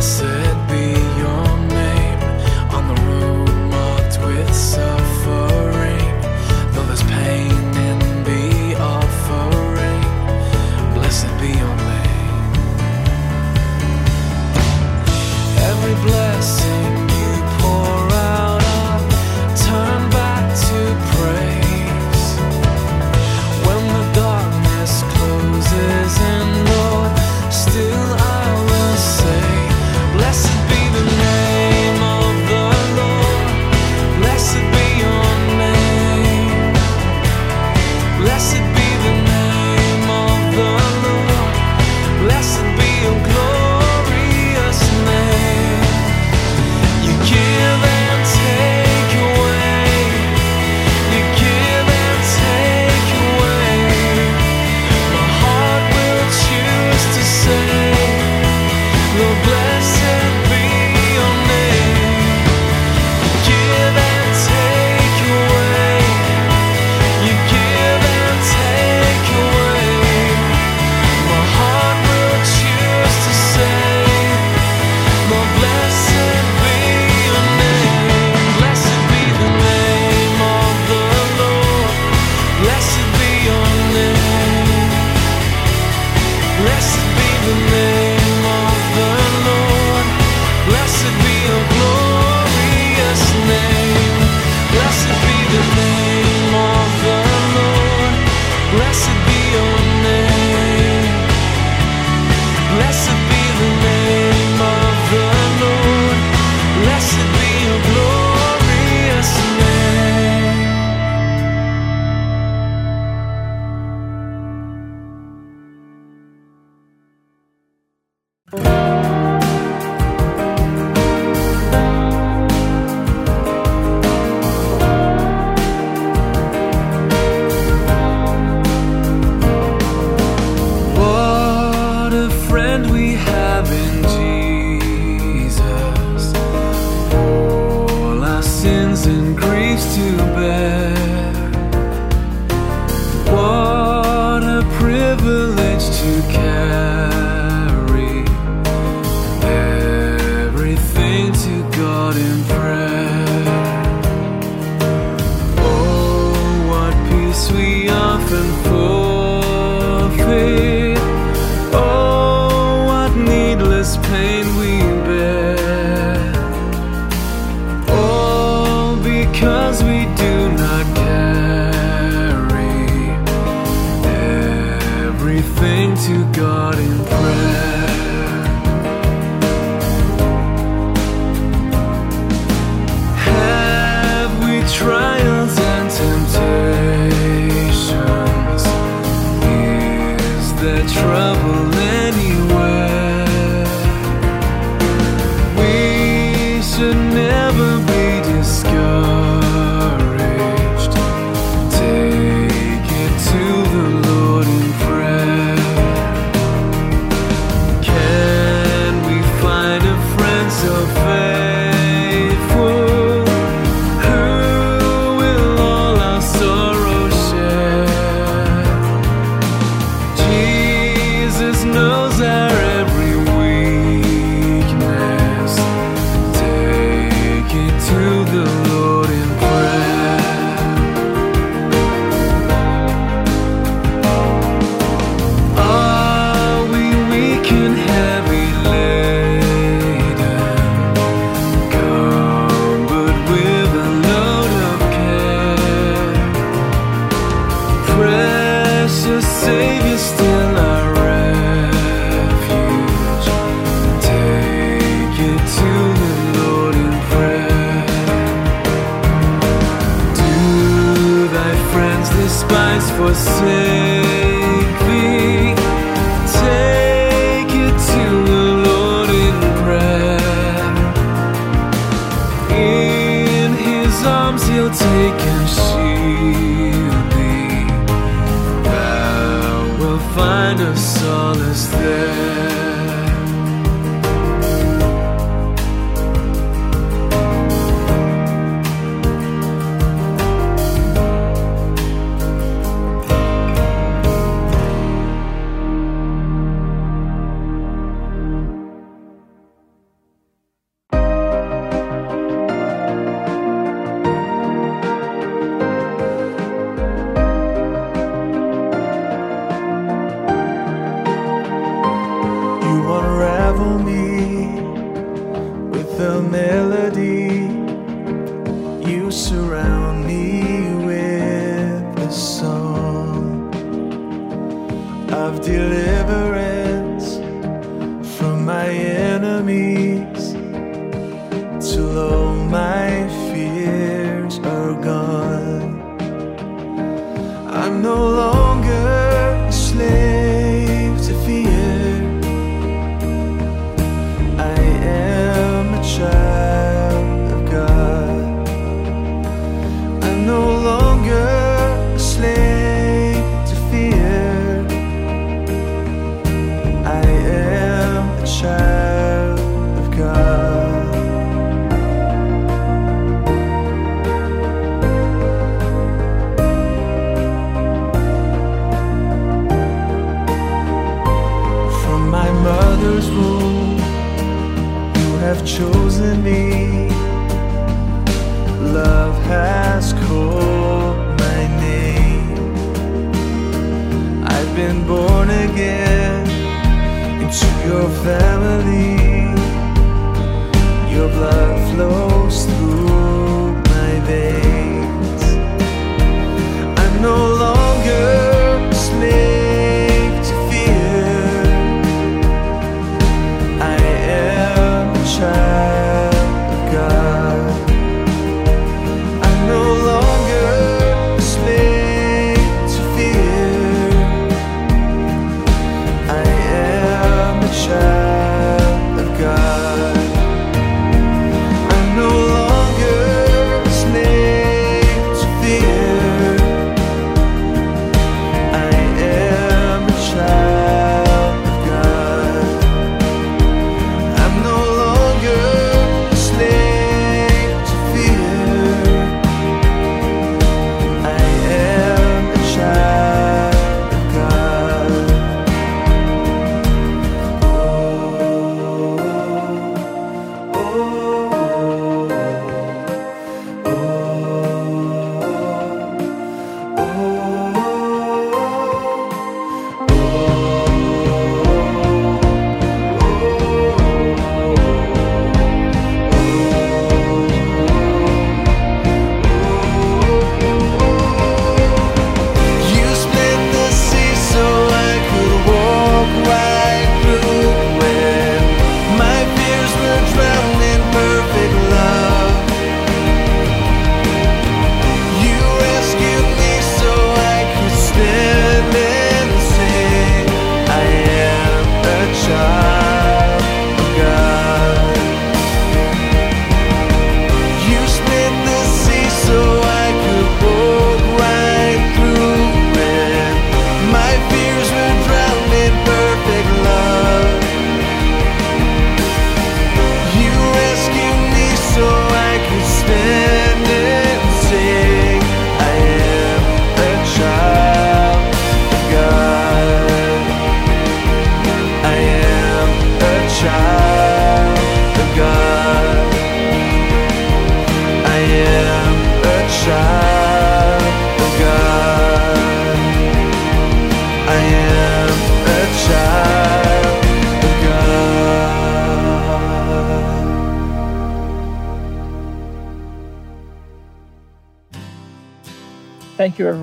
blessed be your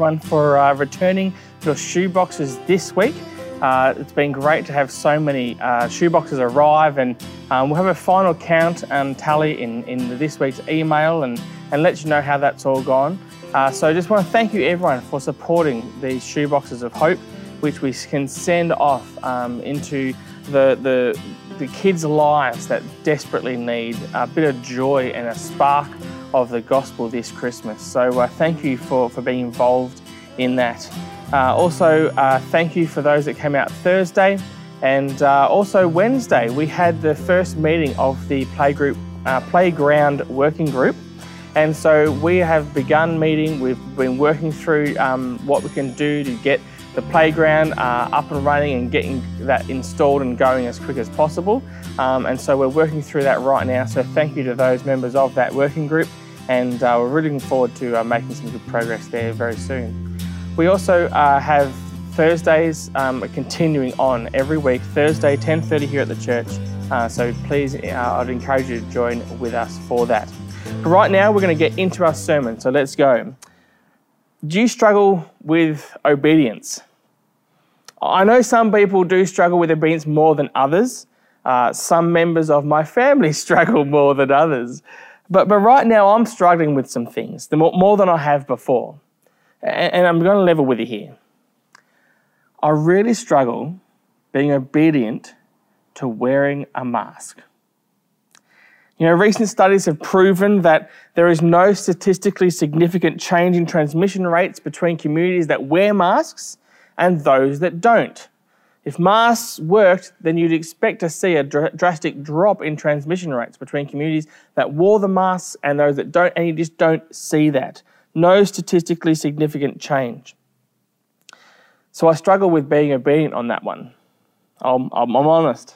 everyone, for uh, returning your shoeboxes this week. Uh, it's been great to have so many uh, shoeboxes arrive, and um, we'll have a final count and tally in, in this week's email and, and let you know how that's all gone. Uh, so, I just want to thank you, everyone, for supporting these shoeboxes of hope, which we can send off um, into the, the, the kids' lives that desperately need a bit of joy and a spark of the gospel this Christmas. So, uh, thank you for, for being involved in that. Uh, also, uh, thank you for those that came out Thursday. And uh, also, Wednesday, we had the first meeting of the playgroup, uh, Playground Working Group. And so we have begun meeting, we've been working through um, what we can do to get the playground uh, up and running and getting that installed and going as quick as possible. Um, and so we're working through that right now. So thank you to those members of that working group. And uh, we're really looking forward to uh, making some good progress there very soon. We also uh, have Thursdays um, continuing on every week, Thursday 10.30 here at the church. Uh, so please, uh, I'd encourage you to join with us for that. But right now, we're going to get into our sermon. So let's go. Do you struggle with obedience? I know some people do struggle with obedience more than others. Uh, some members of my family struggle more than others. But, but right now, I'm struggling with some things, more, more than I have before. And, and I'm going to level with you here. I really struggle being obedient to wearing a mask. You know, recent studies have proven that there is no statistically significant change in transmission rates between communities that wear masks and those that don't. If masks worked, then you'd expect to see a dr- drastic drop in transmission rates between communities that wore the masks and those that don't, and you just don't see that. No statistically significant change. So I struggle with being obedient on that one. I'm, I'm, I'm honest.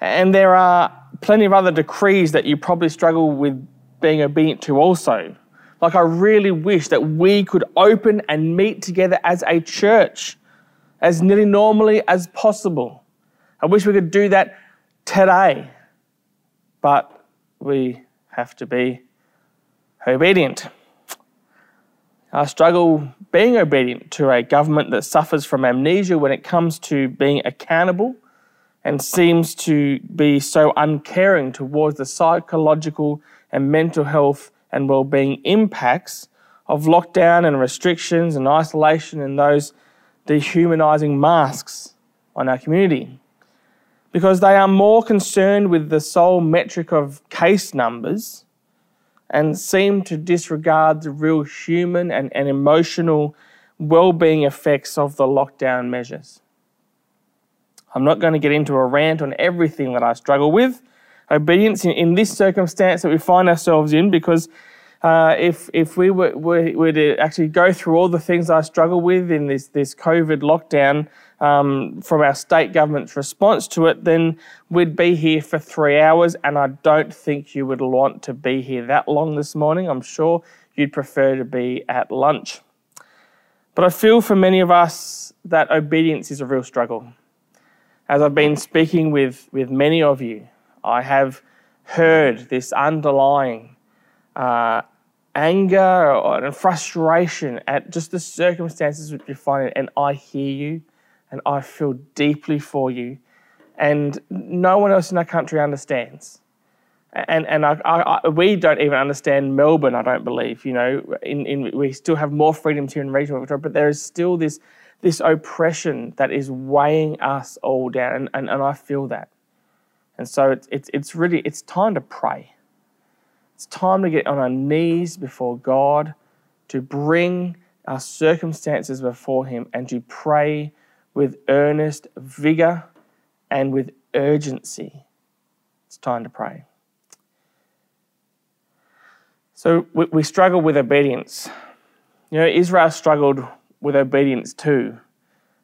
And there are plenty of other decrees that you probably struggle with being obedient to also. Like, I really wish that we could open and meet together as a church as nearly normally as possible. I wish we could do that today, but we have to be obedient. I struggle being obedient to a government that suffers from amnesia when it comes to being accountable and seems to be so uncaring towards the psychological and mental health and well-being impacts of lockdown and restrictions and isolation and those dehumanizing masks on our community because they are more concerned with the sole metric of case numbers and seem to disregard the real human and, and emotional well-being effects of the lockdown measures. I'm not going to get into a rant on everything that I struggle with. Obedience in, in this circumstance that we find ourselves in, because uh, if if we were, were, were, to actually go through all the things I struggle with in this this COVID lockdown um, from our state government's response to it, then we'd be here for three hours, and I don't think you would want to be here that long this morning. I'm sure you'd prefer to be at lunch. But I feel for many of us that obedience is a real struggle. As I've been speaking with, with many of you, I have heard this underlying uh, anger and frustration at just the circumstances which you find, and I hear you and I feel deeply for you. And no one else in our country understands. And, and I, I, we don't even understand Melbourne, I don't believe. You know, in, in, we still have more freedoms here in regional Victoria, but there is still this, this oppression that is weighing us all down, and, and, and I feel that. And so it's, it's, it's really, it's time to pray. It's time to get on our knees before God, to bring our circumstances before Him, and to pray with earnest vigor and with urgency. It's time to pray. So we, we struggle with obedience. You know, Israel struggled with obedience too.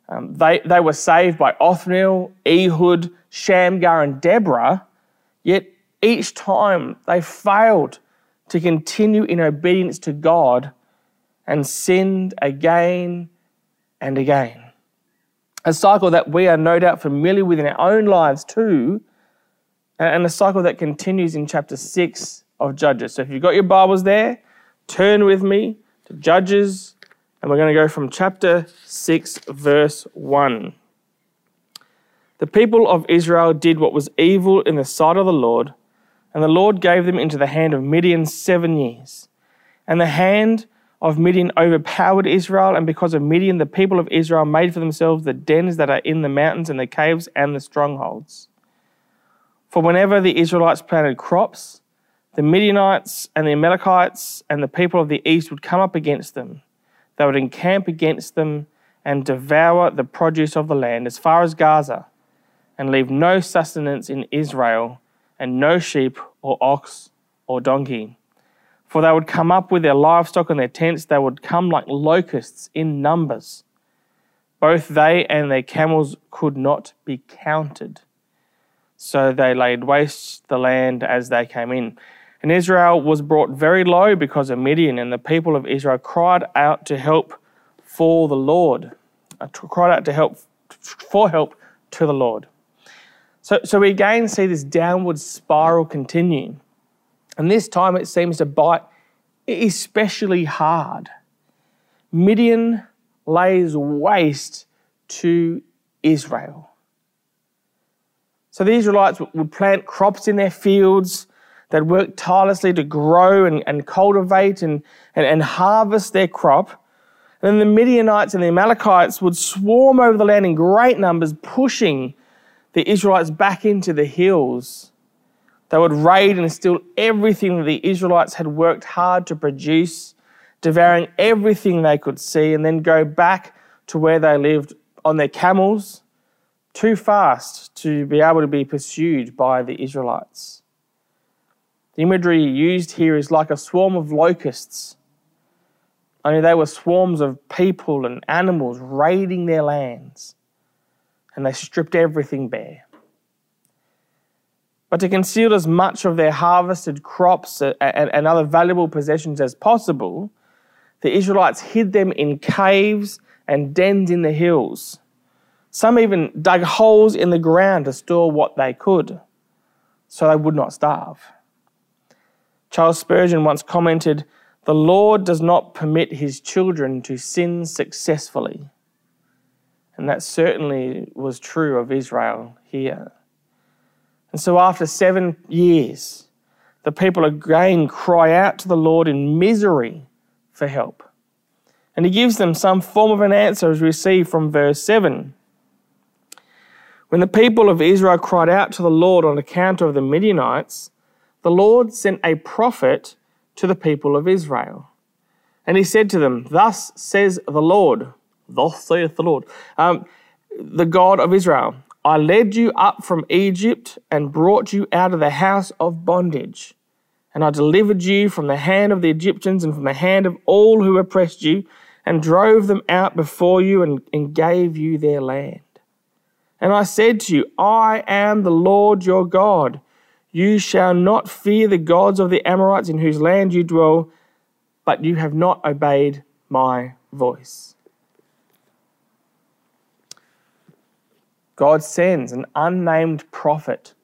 Um, they, they were saved by Othniel, Ehud, Shamgar, and Deborah, yet each time they failed to continue in obedience to God and sinned again and again. A cycle that we are no doubt familiar with in our own lives too, and a cycle that continues in chapter 6 of Judges. So if you've got your Bibles there, turn with me to Judges, and we're going to go from chapter 6, verse 1. The people of Israel did what was evil in the sight of the Lord, and the Lord gave them into the hand of Midian seven years. And the hand of Midian overpowered Israel, and because of Midian, the people of Israel made for themselves the dens that are in the mountains and the caves and the strongholds. For whenever the Israelites planted crops, the Midianites and the Amalekites and the people of the east would come up against them. They would encamp against them and devour the produce of the land as far as Gaza, and leave no sustenance in Israel, and no sheep or ox or donkey. For they would come up with their livestock and their tents, they would come like locusts in numbers. Both they and their camels could not be counted. So they laid waste the land as they came in. And Israel was brought very low because of Midian, and the people of Israel cried out to help for the Lord, uh, cried out to help for help to the Lord. So, so we again see this downward spiral continue. And this time it seems to bite especially hard. Midian lays waste to Israel. So the Israelites would plant crops in their fields. They'd work tirelessly to grow and, and cultivate and, and, and harvest their crop. And then the Midianites and the Amalekites would swarm over the land in great numbers, pushing the Israelites back into the hills they would raid and steal everything that the Israelites had worked hard to produce, devouring everything they could see, and then go back to where they lived on their camels, too fast to be able to be pursued by the Israelites. The imagery used here is like a swarm of locusts, only they were swarms of people and animals raiding their lands, and they stripped everything bare but to conceal as much of their harvested crops and, other valuable possessions as possible, the Israelites hid them in caves and dens in the hills. Some even dug holes in the ground to store what they could, so they would not starve. Charles Spurgeon once commented, The Lord does not permit his children to sin successfully. And that certainly was true of Israel here. And so, after seven years, the people again cry out to the Lord in misery for help. And he gives them some form of an answer, as we see from verse 7. When the people of Israel cried out to the Lord on account of the Midianites, the Lord sent a prophet to the people of Israel. And he said to them, Thus says the Lord, thus saith the Lord, um, the God of Israel I led you up from Egypt and brought you out of the house of bondage. And I delivered you from the hand of the Egyptians and from the hand of all who oppressed you, and drove them out before you and, and gave you their land. And I said to you, I am the Lord your God. You shall not fear the gods of the Amorites in whose land you dwell, but you have not obeyed my voice. God sends an unnamed prophet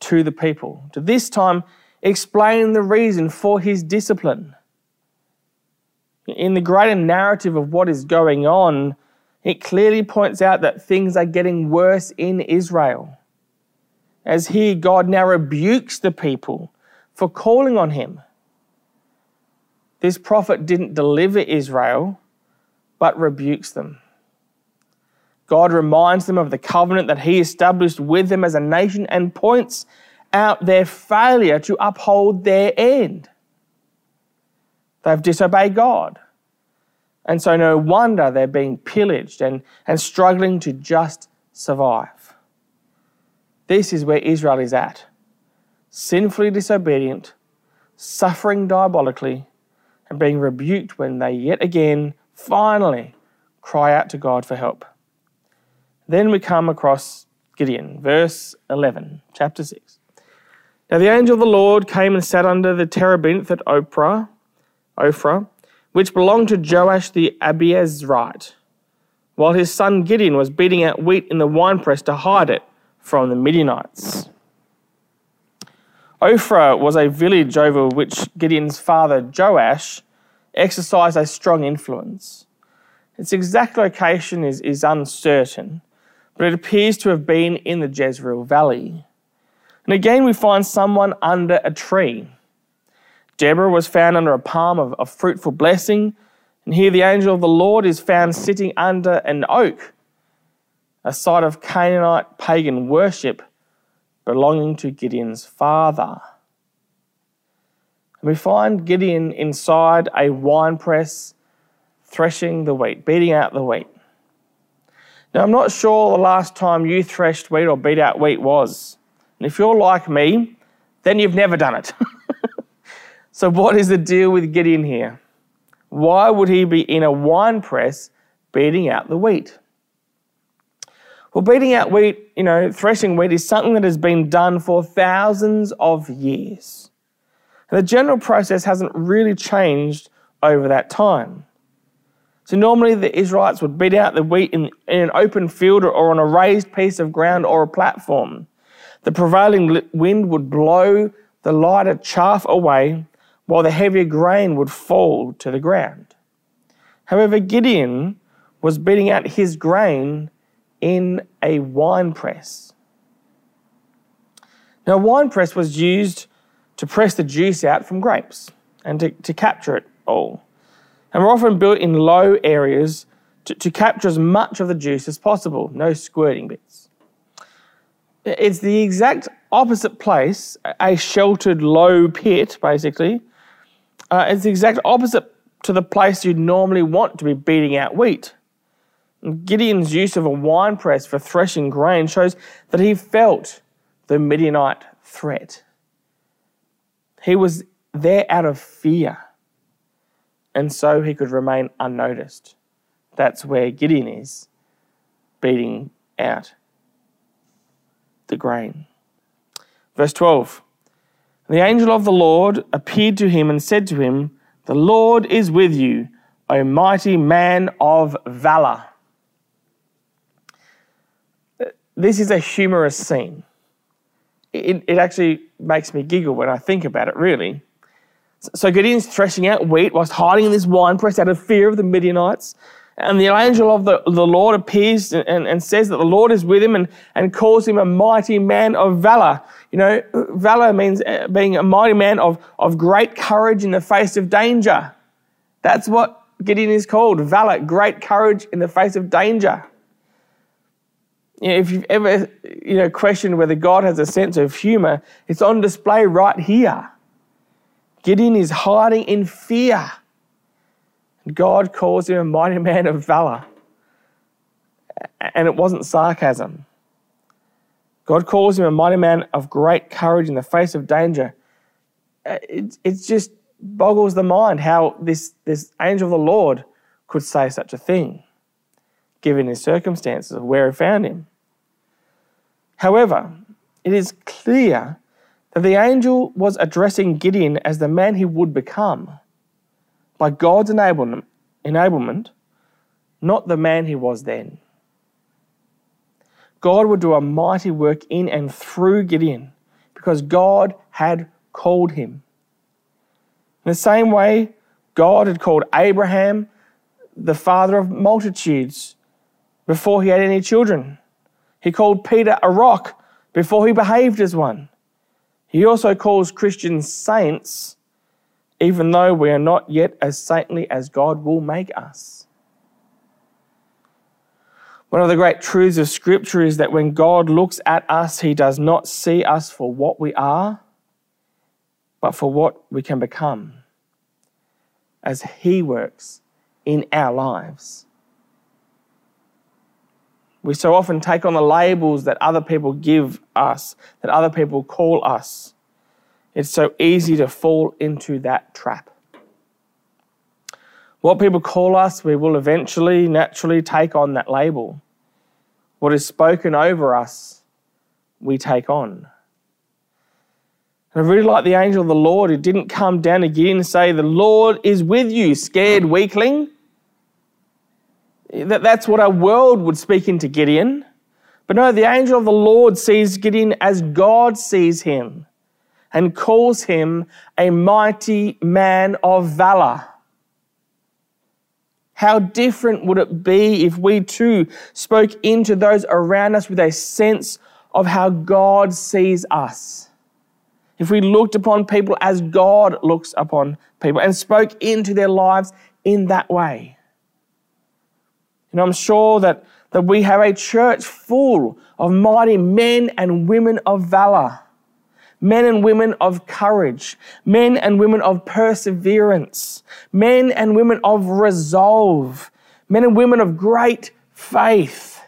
to the people to this time explain the reason for his discipline. In the greater narrative of what is going on, it clearly points out that things are getting worse in Israel. As here, God now rebukes the people for calling on him. This prophet didn't deliver Israel, but rebukes them. God reminds them of the covenant that He established with them as a nation and points out their failure to uphold their end. They've disobeyed God. And so, no wonder they're being pillaged and, and struggling to just survive. This is where Israel is at sinfully disobedient, suffering diabolically, and being rebuked when they yet again, finally, cry out to God for help. Then we come across Gideon, verse 11, chapter 6. Now the angel of the Lord came and sat under the terebinth at Ophrah, Ophrah, which belonged to Joash the Abiezrite, while his son Gideon was beating out wheat in the winepress to hide it from the Midianites. Ophrah was a village over which Gideon's father Joash exercised a strong influence. Its exact location is, is uncertain, but it appears to have been in the Jezreel Valley. And again, we find someone under a tree. Deborah was found under a palm of, of fruitful blessing, and here the angel of the Lord is found sitting under an oak, a site of Canaanite pagan worship belonging to Gideon's father. And we find Gideon inside a winepress threshing the wheat, beating out the wheat. Now, I'm not sure the last time you threshed wheat or beat out wheat was. And if you're like me, then you've never done it. so, what is the deal with Gideon here? Why would he be in a wine press beating out the wheat? Well, beating out wheat, you know, threshing wheat is something that has been done for thousands of years. And the general process hasn't really changed over that time. So normally the Israelites would beat out the wheat in, in an open field or on a raised piece of ground or a platform. The prevailing wind would blow the lighter chaff away while the heavier grain would fall to the ground. However, Gideon was beating out his grain in a wine press. Now, a wine press was used to press the juice out from grapes and to, to capture it all and were often built in low areas to, to capture as much of the juice as possible, no squirting bits. It's the exact opposite place, a sheltered low pit, basically. Uh, it's the exact opposite to the place you'd normally want to be beating out wheat. Gideon's use of a wine press for threshing grain shows that he felt the Midianite threat. He was there out of fear and so he could remain unnoticed. That's where Gideon is, beating out the grain. Verse 12 The angel of the Lord appeared to him and said to him, The Lord is with you, O mighty man of valor. This is a humorous scene. It, it actually makes me giggle when I think about it, really. So Gideon's threshing out wheat whilst hiding in this wine press out of fear of the Midianites. And the angel of the, the Lord appears and, and, and says that the Lord is with him and, and calls him a mighty man of valor. You know, valor means uh, being a mighty man of, of great courage in the face of danger. That's what Gideon is called valor, great courage in the face of danger. You know, if you've ever you know, questioned whether God has a sense of humor, it's on display right here. Gideon is hiding in fear. God calls him a mighty man of valor. And it wasn't sarcasm. God calls him a mighty man of great courage in the face of danger. Uh, it, it just boggles the mind how this, this angel of the Lord could say such a thing, given his circumstances of where he found him. However, it is clear that the angel was addressing Gideon as the man he would become by God's enablement, not the man he was then. God would do a mighty work in and through Gideon because God had called him. In the same way, God had called Abraham the father of multitudes before he had any children. He called Peter a rock before he behaved as one. He also calls Christians saints, even though we are not yet as saintly as God will make us. One of the great truths of Scripture is that when God looks at us, He does not see us for what we are, but for what we can become as He works in our lives. We so often take on the labels that other people give us, that other people call us. It's so easy to fall into that trap. What people call us, we will eventually, naturally take on that label. What is spoken over us, we take on. And I really like the angel of the Lord who didn't come down again and say, The Lord is with you, scared weakling. That, that's what our world would speak into Gideon. But no, the angel of the Lord sees Gideon as God sees him and calls him a mighty man of valor. How different would it be if we too spoke into those around us with a sense of how God sees us? If we looked upon people as God looks upon people and spoke into their lives in that way. And I'm sure that, that we have a church full of mighty men and women of valor, men and women of courage, men and women of perseverance, men and women of resolve, men and women of great faith.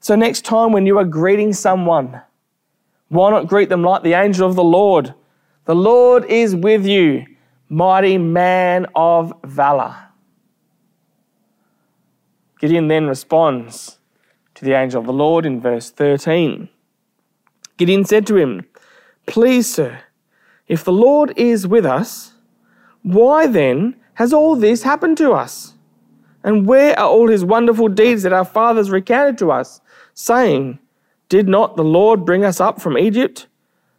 So, next time when you are greeting someone, why not greet them like the angel of the Lord? The Lord is with you, mighty man of valor. Gideon then responds to the angel of the Lord in verse 13. Gideon said to him, Please, sir, if the Lord is with us, why then has all this happened to us? And where are all his wonderful deeds that our fathers recounted to us, saying, Did not the Lord bring us up from Egypt?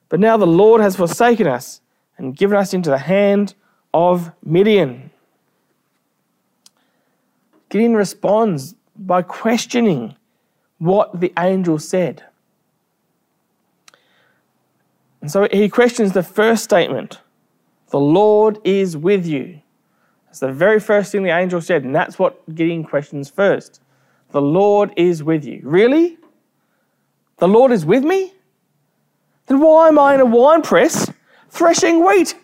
But now the Lord has forsaken us and given us into the hand of Midian. Gideon responds by questioning what the angel said. And so he questions the first statement The Lord is with you. That's the very first thing the angel said, and that's what Gideon questions first. The Lord is with you. Really? The Lord is with me? Then why am I in a wine press threshing wheat?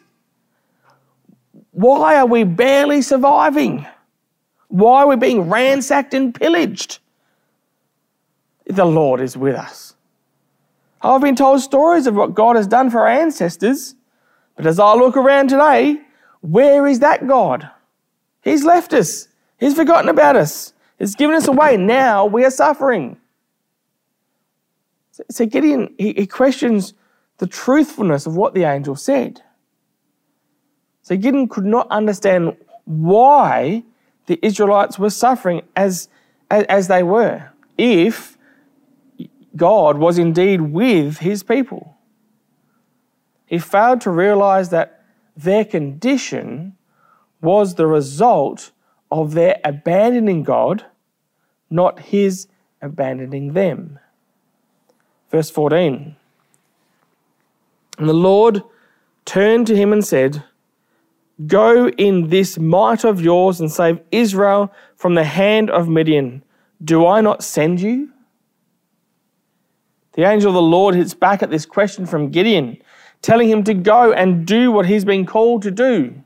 Why are we barely surviving? Why are we being ransacked and pillaged? The Lord is with us. I've been told stories of what God has done for our ancestors, but as I look around today, where is that God? He's left us. He's forgotten about us. He's given us away. Now we are suffering. So Gideon, he, he questions the truthfulness of what the angel said. So Gideon could not understand why the Israelites were suffering as, as, as they were, if God was indeed with his people. He failed to realize that their condition was the result of their abandoning God, not his abandoning them. Verse 14 And the Lord turned to him and said, Go in this might of yours and save Israel from the hand of Midian. Do I not send you? The angel of the Lord hits back at this question from Gideon, telling him to go and do what he's been called to do.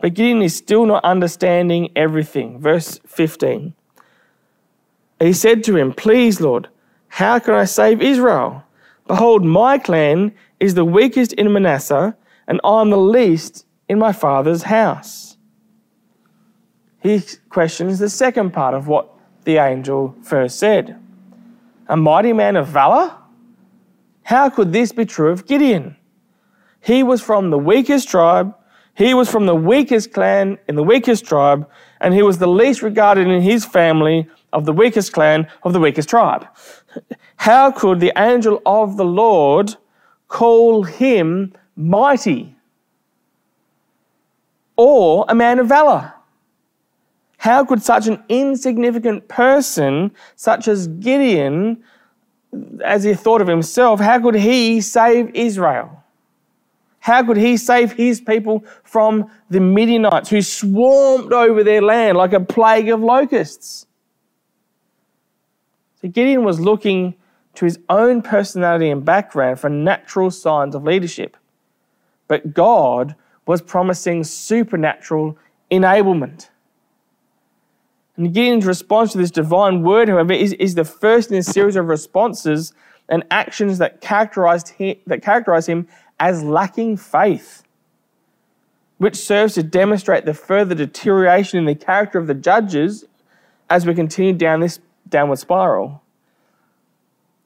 But Gideon is still not understanding everything. Verse 15. He said to him, Please, Lord, how can I save Israel? Behold, my clan is the weakest in Manasseh, and I am the least in my father's house. He questions the second part of what the angel first said. A mighty man of valor? How could this be true of Gideon? He was from the weakest tribe, he was from the weakest clan in the weakest tribe, and he was the least regarded in his family of the weakest clan of the weakest tribe. How could the angel of the Lord call him mighty? Or a man of valor. How could such an insignificant person, such as Gideon, as he thought of himself, how could he save Israel? How could he save his people from the Midianites who swarmed over their land like a plague of locusts? So Gideon was looking to his own personality and background for natural signs of leadership. But God was promising supernatural enablement. And Gideon's response to this divine word, however, is, is the first in a series of responses and actions that characterized him, that characterize him as lacking faith, which serves to demonstrate the further deterioration in the character of the judges as we continue down this downward spiral.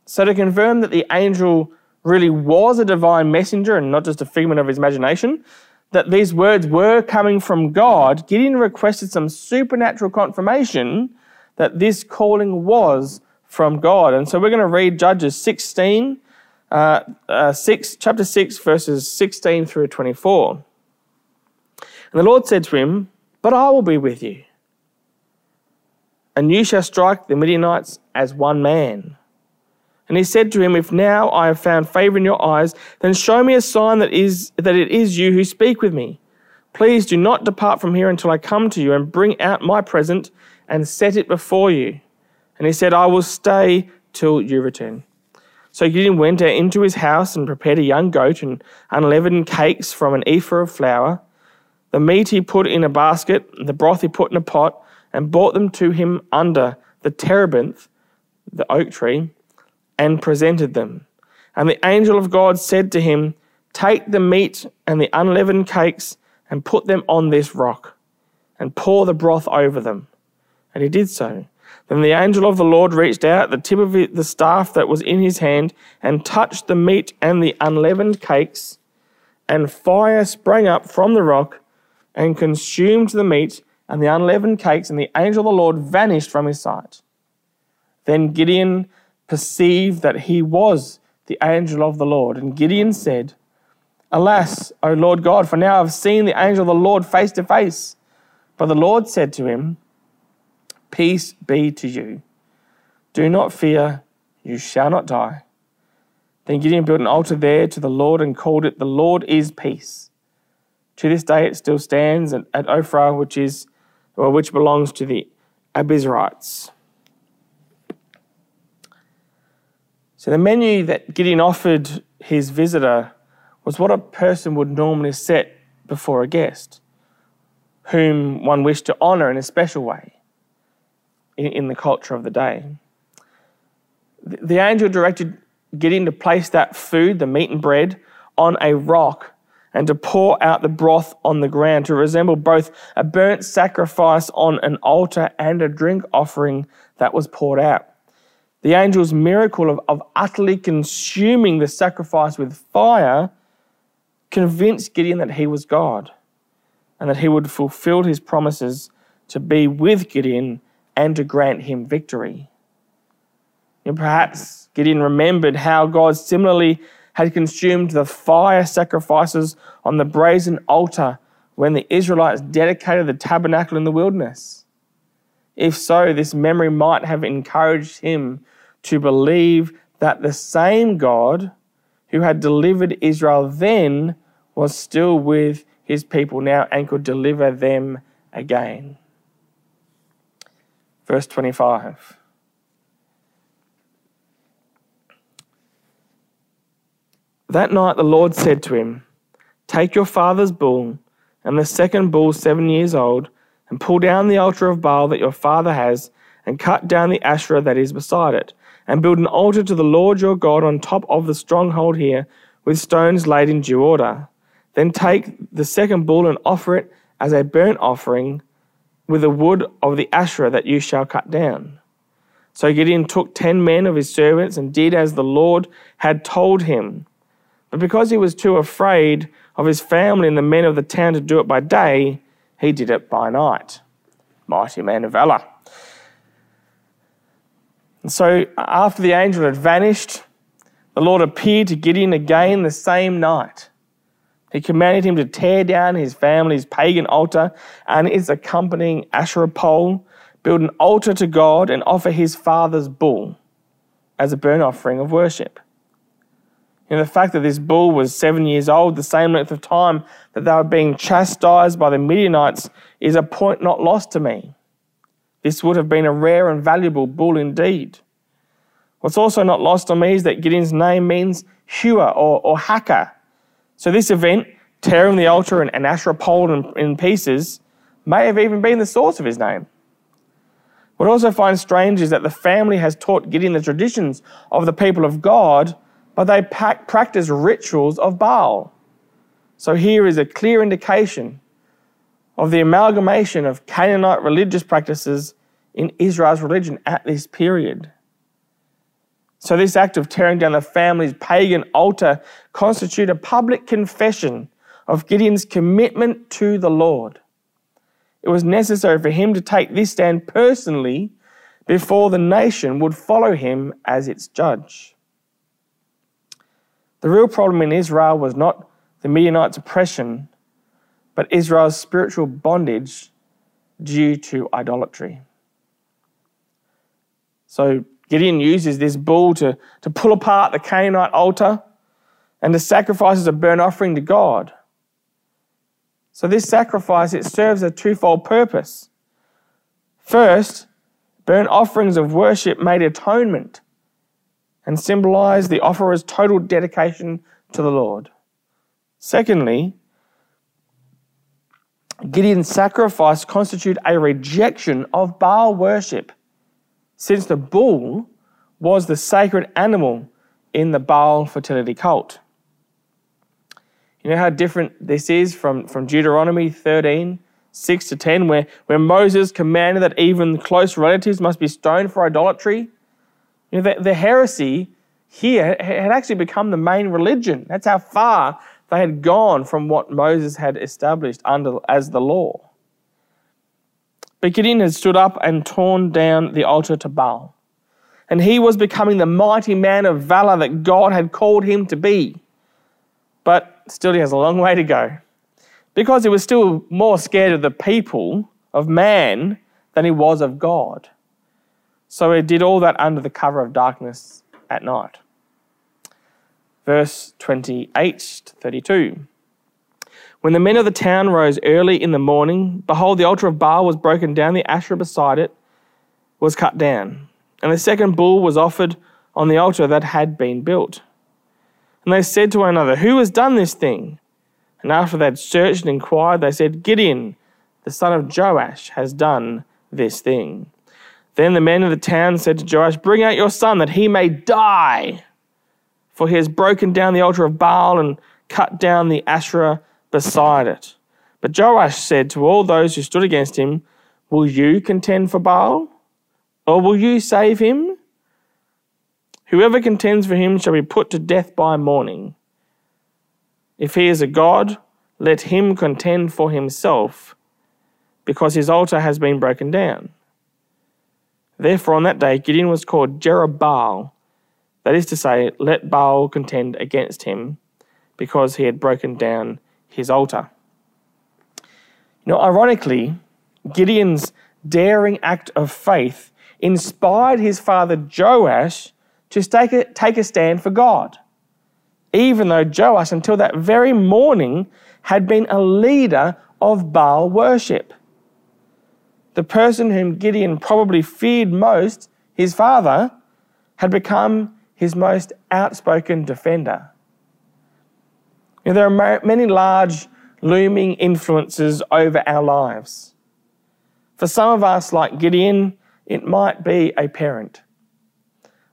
So, to confirm that the angel really was a divine messenger and not just a figment of his imagination, that these words were coming from God, Gideon requested some supernatural confirmation that this calling was from God. And so we're going to read Judges 16, uh, uh, 6, chapter 6, verses 16 through 24. And the Lord said to him, but I will be with you. And you shall strike the Midianites as one man. And he said to him, If now I have found favor in your eyes, then show me a sign that is that it is you who speak with me. Please do not depart from here until I come to you and bring out my present and set it before you. And he said, I will stay till you return. So Gideon went into his house and prepared a young goat and unleavened cakes from an ephah of flour. The meat he put in a basket, the broth he put in a pot, and brought them to him under the terebinth, the oak tree, and presented them. And the angel of God said to him, Take the meat and the unleavened cakes and put them on this rock, and pour the broth over them. And he did so. Then the angel of the Lord reached out the tip of the staff that was in his hand and touched the meat and the unleavened cakes, and fire sprang up from the rock and consumed the meat and the unleavened cakes, and the angel of the Lord vanished from his sight. Then Gideon perceived that he was the angel of the Lord, and Gideon said, Alas, O Lord God, for now I've seen the angel of the Lord face to face. But the Lord said to him, Peace be to you. Do not fear, you shall not die. Then Gideon built an altar there to the Lord and called it, The Lord is Peace. To this day it still stands at, Ophrah, which is or which belongs to the Abiezrites. So the menu that Gideon offered his visitor was what a person would normally set before a guest, whom one wished to honour in a special way in, in the culture of the day. The, the angel directed Gideon to place that food, the meat and bread, on a rock and to pour out the broth on the ground to resemble both a burnt sacrifice on an altar and a drink offering that was poured out. The angel's miracle of, of utterly consuming the sacrifice with fire convinced Gideon that he was God and that he would fulfill his promises to be with Gideon and to grant him victory. And perhaps Gideon remembered how God similarly had consumed the fire sacrifices on the brazen altar when the Israelites dedicated the tabernacle in the wilderness. If so, this memory might have encouraged him to believe that the same God who had delivered Israel then was still with his people now and could deliver them again. Verse 25. That night the Lord said to him, Take your father's bull and the second bull seven years old, and pull down the altar of Baal that your father has, and cut down the Asherah that is beside it, and build an altar to the Lord your God on top of the stronghold here, with stones laid in due order. Then take the second bull and offer it as a burnt offering with the wood of the Asherah that you shall cut down. So Gideon took ten men of his servants and did as the Lord had told him. But because he was too afraid of his family and the men of the town to do it by day, he did it by night. Mighty man of valor. And so, after the angel had vanished, the Lord appeared to Gideon again the same night. He commanded him to tear down his family's pagan altar and its accompanying Asherah pole, build an altar to God, and offer his father's bull as a burnt offering of worship. You know, the fact that this bull was seven years old, the same length of time that they were being chastised by the Midianites, is a point not lost to me. This would have been a rare and valuable bull indeed. What's also not lost on me is that Gideon's name means hewer or, or hacker. So this event, tearing the altar and, and Asherah pole in, in pieces, may have even been the source of his name. What I also find strange is that the family has taught Gideon the traditions of the people of God but they practice rituals of Baal. So here is a clear indication of the amalgamation of Canaanite religious practices in Israel's religion at this period. So this act of tearing down the family's pagan altar constitute a public confession of Gideon's commitment to the Lord. It was necessary for him to take this stand personally before the nation would follow him as its judge. The real problem in Israel was not the Midianites' oppression, but Israel's spiritual bondage due to idolatry. So Gideon uses this bull to, to pull apart the Canaanite altar and to sacrifice as a burnt offering to God. So this sacrifice it serves a twofold purpose. First, burnt offerings of worship made atonement and symbolize the offerer's total dedication to the Lord. Secondly, Gideon's sacrifice constituted a rejection of Baal worship, since the bull was the sacred animal in the Baal fertility cult. You know how different this is from, from Deuteronomy 13, 6 to 10, where, where Moses commanded that even close relatives must be stoned for idolatry? You know, the, the heresy here had actually become the main religion. That's how far they had gone from what Moses had established under as the law. But Gideon had stood up and torn down the altar to Baal. And he was becoming the mighty man of valor that God had called him to be. But still, he has a long way to go. Because he was still more scared of the people, of man, than he was of God. So he did all that under the cover of darkness at night verse 28 to 32. When the men of the town rose early in the morning, behold, the altar of Baal was broken down, the Asherah beside it was cut down, and the second bull was offered on the altar that had been built. And they said to one another, Who has done this thing? And after they had searched and inquired, they said, Gideon, the son of Joash, has done this thing. Then the men of the town said to Joash, Bring out your son that he may die for he has broken down the altar of Baal and cut down the Asherah beside it. But Joash said to all those who stood against him, Will you contend for Baal? Or will you save him? Whoever contends for him shall be put to death by morning. If he is a god, let him contend for himself, because his altar has been broken down. Therefore, on that day, Gideon was called Jerubbaal, that is to say, let Baal contend against him because he had broken down his altar. You know, ironically, Gideon's daring act of faith inspired his father Joash to take a, take a stand for God, even though Joash, until that very morning, had been a leader of Baal worship. The person whom Gideon probably feared most, his father, had become his most outspoken defender. You know, there are many large looming influences over our lives. For some of us, like Gideon, it might be a parent,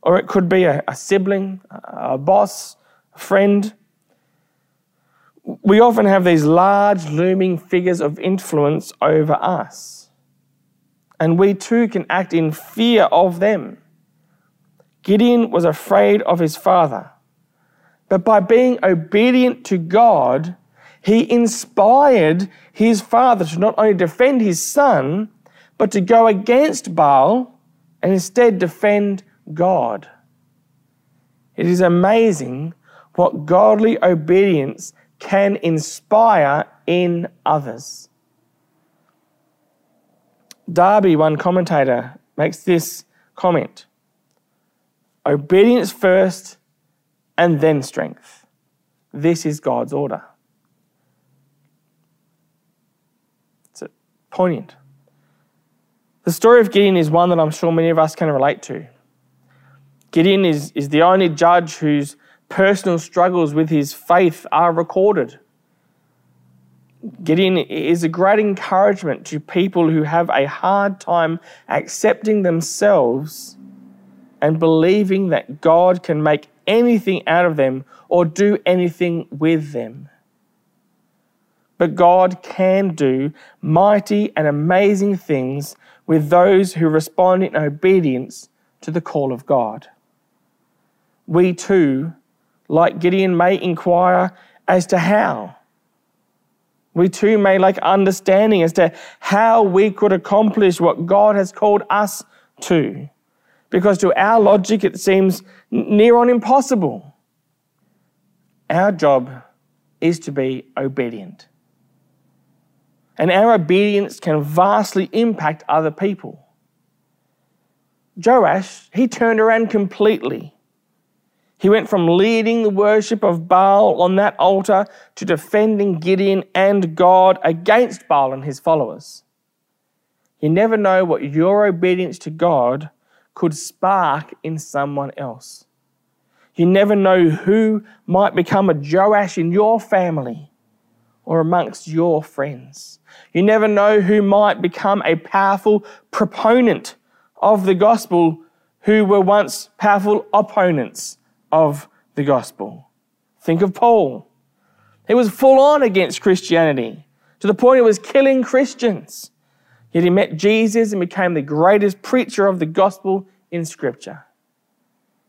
or it could be a, a sibling, a boss, a friend. We often have these large looming figures of influence over us, and we too can act in fear of them. Gideon was afraid of his father. But by being obedient to God, he inspired his father to not only defend his son, but to go against Baal and instead defend God. It is amazing what godly obedience can inspire in others. Darby, one commentator, makes this comment Obedience first and then strength. This is God's order. It's poignant. The story of Gideon is one that I'm sure many of us can relate to. Gideon is, is the only judge whose personal struggles with his faith are recorded. Gideon is a great encouragement to people who have a hard time accepting themselves and believing that God can make anything out of them or do anything with them. But God can do mighty and amazing things with those who respond in obedience to the call of God. We too, like Gideon, may inquire as to how. We too may like understanding as to how we could accomplish what God has called us to because to our logic it seems near on impossible. Our job is to be obedient. And our obedience can vastly impact other people. Joash, he turned around completely. He went from leading the worship of Baal on that altar to defending Gideon and God against Baal and his followers. You never know what your obedience to God could spark in someone else. You never know who might become a Joash in your family or amongst your friends. You never know who might become a powerful proponent of the gospel who were once powerful opponents of the gospel. Think of Paul. He was full on against Christianity to the point he was killing Christians. Yet he met Jesus and became the greatest preacher of the gospel in Scripture.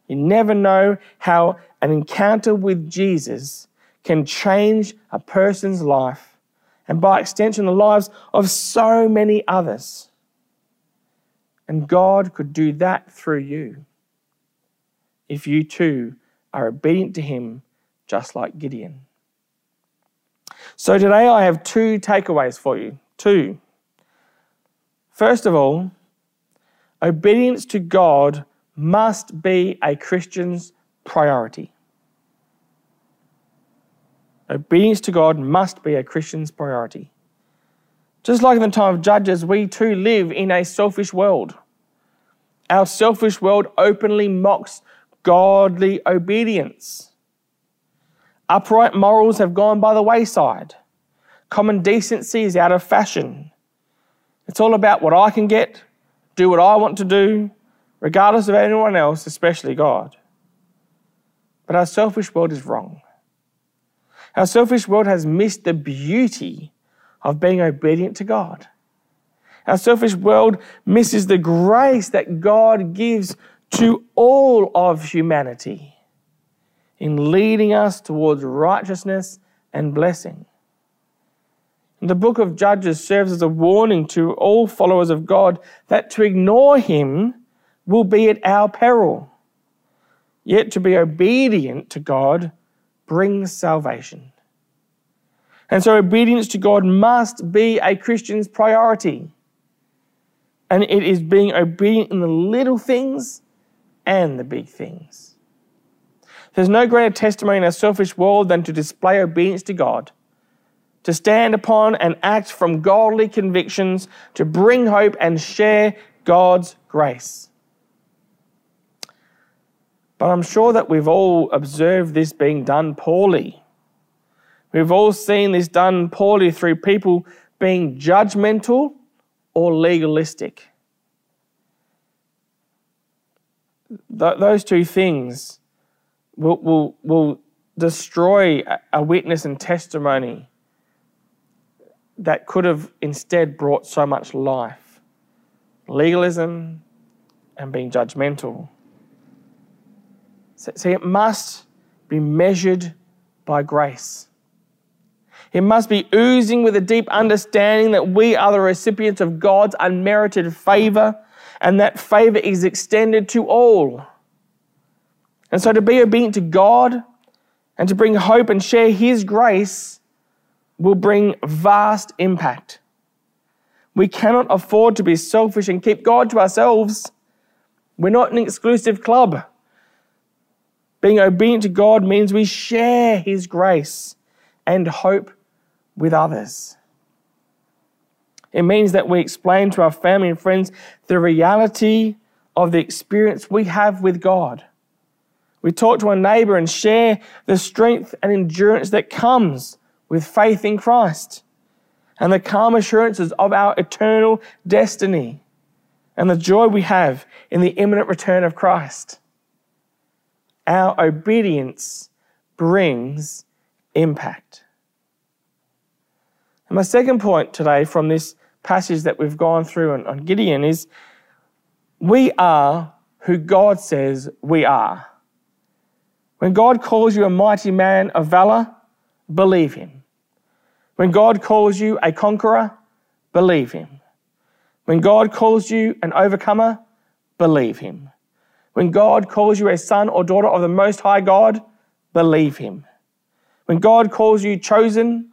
You never know how an encounter with Jesus can change a person's life and, by extension, the lives of so many others. And God could do that through you if you too are obedient to Him, just like Gideon. So today I have two takeaways for you. Two. First of all, obedience to God must be a Christian's priority. Obedience to God must be a Christian's priority. Just like in the time of Judges, we too live in a selfish world. Our selfish world openly mocks godly obedience. Upright morals have gone by the wayside. Common decency is out of fashion. It's all about what I can get, do what I want to do, regardless of anyone else, especially God. But our selfish world is wrong. Our selfish world has missed the beauty of being obedient to God. Our selfish world misses the grace that God gives to all of humanity in leading us towards righteousness and blessing. The book of Judges serves as a warning to all followers of God that to ignore Him will be at our peril. Yet to be obedient to God brings salvation. And so obedience to God must be a Christian's priority. And it is being obedient in the little things and the big things. There's no greater testimony in a selfish world than to display obedience to God, to stand upon and act from godly convictions, to bring hope and share God's grace. But I'm sure that we've all observed this being done poorly. We've all seen this done poorly through people being judgmental or legalistic. Th- those two things will, will, will destroy a witness and testimony that could have instead brought so much life legalism and being judgmental. See, it must be measured by grace. It must be oozing with a deep understanding that we are the recipients of God's unmerited favor and that favor is extended to all. And so to be obedient to God and to bring hope and share His grace will bring vast impact. We cannot afford to be selfish and keep God to ourselves. We're not an exclusive club. Being obedient to God means we share His grace and hope with others. It means that we explain to our family and friends the reality of the experience we have with God. We talk to our neighbor and share the strength and endurance that comes with faith in Christ and the calm assurances of our eternal destiny and the joy we have in the imminent return of Christ. Our obedience brings impact. And my second point today from this passage that we've gone through on, on Gideon is we are who God says we are. When God calls you a mighty man of valor, believe him. When God calls you a conqueror, believe him. When God calls you an overcomer, believe him. When God calls you a son or daughter of the Most High God, believe him. When God calls you chosen,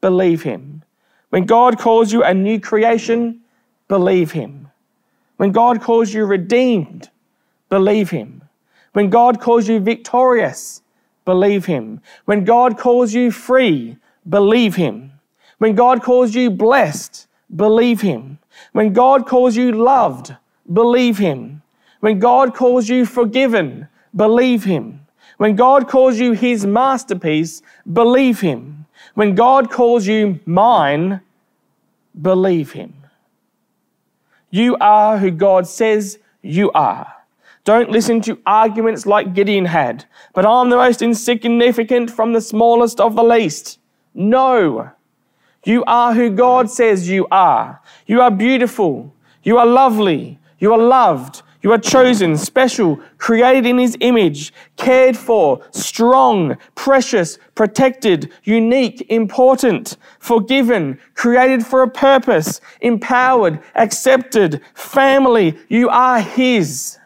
believe him. When God calls you a new creation, believe Him. When God calls you redeemed, believe Him. When God calls you victorious, believe Him. When God calls you free, believe Him. When God calls you blessed, believe Him. When God calls you loved, believe Him. When God calls you forgiven, believe Him. When God calls you His masterpiece, believe Him. When God calls you mine, believe Him. You are who God says you are. Don't listen to arguments like Gideon had, but I'm the most insignificant from the smallest of the least. No. You are who God says you are. You are beautiful. You are lovely. You are loved. You are chosen, special, created in His image, cared for, strong, precious, protected, unique, important, forgiven, created for a purpose, empowered, accepted, family. You are His.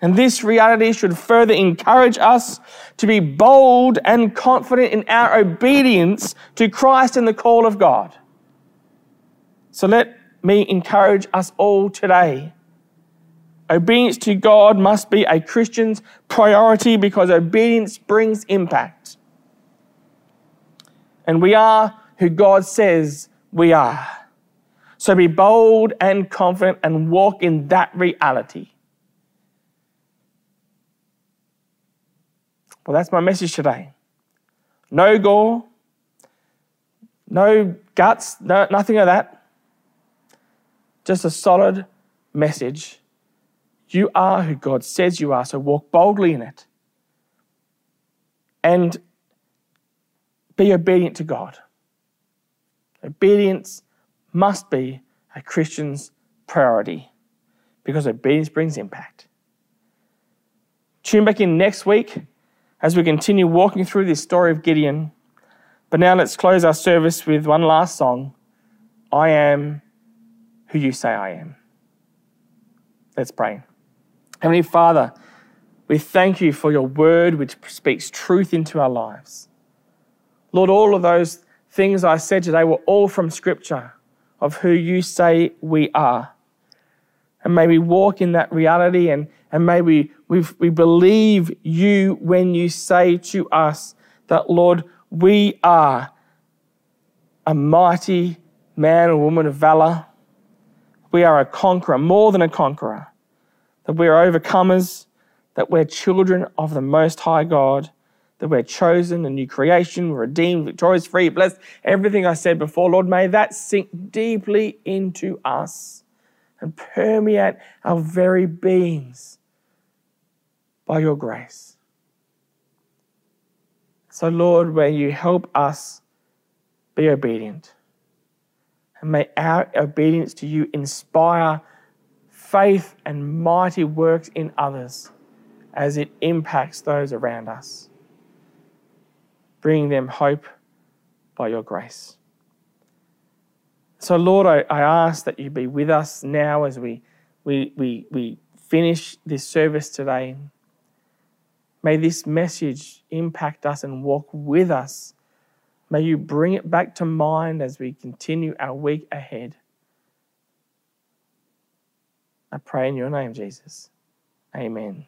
And this reality should further encourage us to be bold and confident in our obedience to Christ and the call of God. So let me encourage us all today. Obedience to God must be a Christian's priority because obedience brings impact. And we are who God says we are. So be bold and confident and walk in that reality. Well, that's my message today. No gore, no guts, no, nothing of that. Just a solid message. You are who God says you are, so walk boldly in it. And be obedient to God. Obedience must be a Christian's priority because obedience brings impact. Tune back in next week as we continue walking through this story of Gideon. But now let's close our service with one last song I am who you say I am. Let's pray. Heavenly Father, we thank you for your word which speaks truth into our lives. Lord, all of those things I said today were all from Scripture of who you say we are. And may we walk in that reality and, and may we, we, we believe you when you say to us that, Lord, we are a mighty man or woman of valor. We are a conqueror, more than a conqueror. That we are overcomers, that we're children of the Most High God, that we're chosen, a new creation, we're redeemed, victorious, free, blessed. Everything I said before, Lord, may that sink deeply into us and permeate our very beings by your grace. So, Lord, may you help us be obedient. And may our obedience to you inspire faith and mighty works in others as it impacts those around us, bringing them hope by your grace. So, Lord, I, I ask that you be with us now as we, we, we, we finish this service today. May this message impact us and walk with us. May you bring it back to mind as we continue our week ahead. I pray in your name, Jesus. Amen.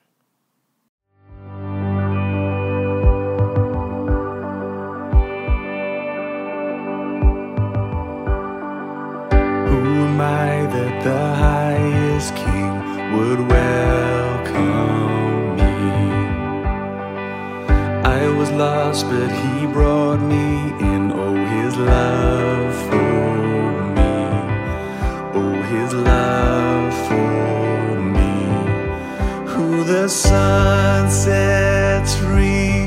Who am I that the highest king would welcome me? I was lost, but he brought me in. Oh, his love the Son sets free.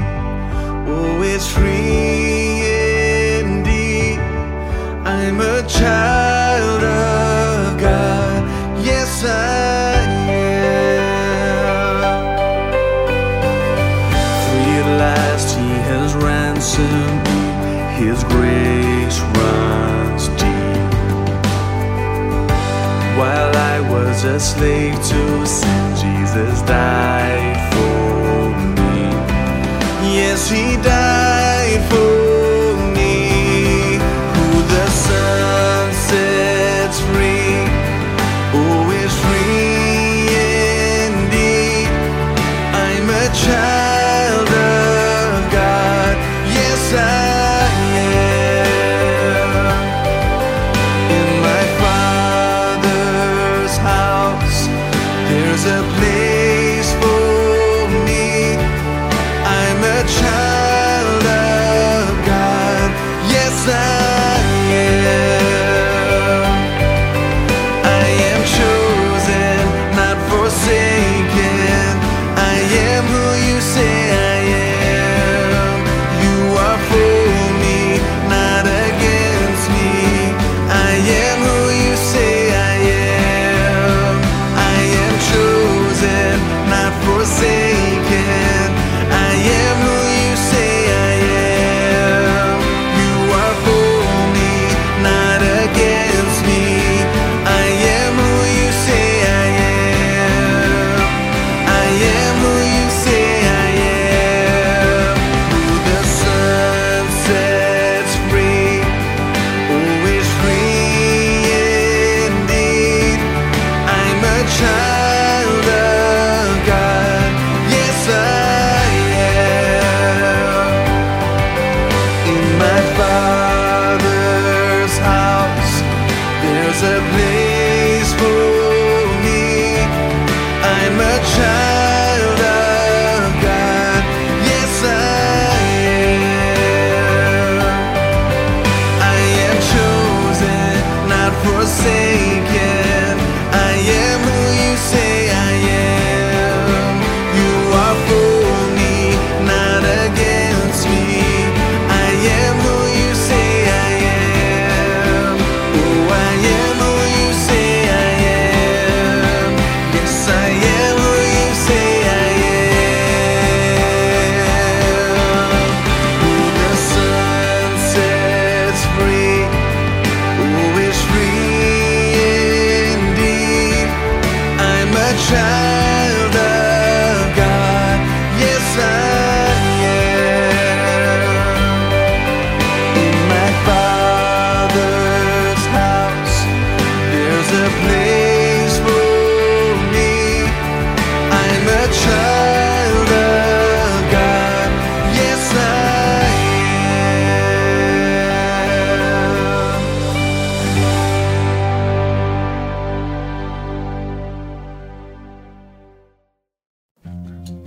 Oh, is free indeed. I'm a child of God. Yes, I am. Free at last, He has ransomed me. His grace runs deep. While I was a slave to sin, Jesus died Yes,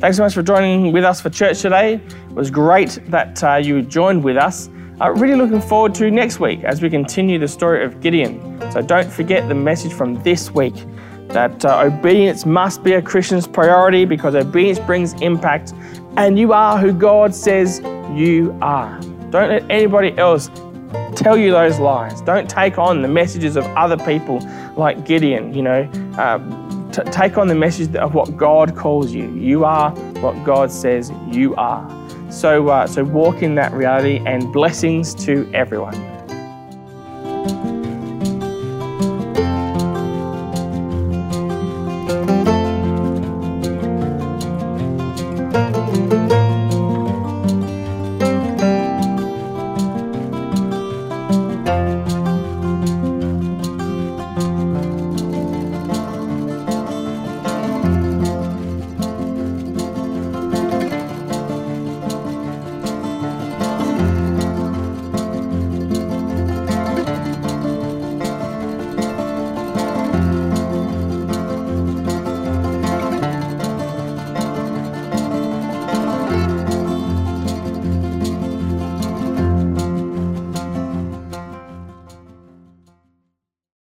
Thanks so much for joining with us for church today. It was great that uh, you joined with us. Uh, really looking forward to next week as we continue the story of Gideon. So don't forget the message from this week that uh, obedience must be a Christian's priority because obedience brings impact and you are who God says you are. Don't let anybody else tell you those lies. Don't take on the messages of other people like Gideon, you know. Uh, T take on the message of what God calls you. You are what God says you are. So, uh, so walk in that reality and blessings to everyone.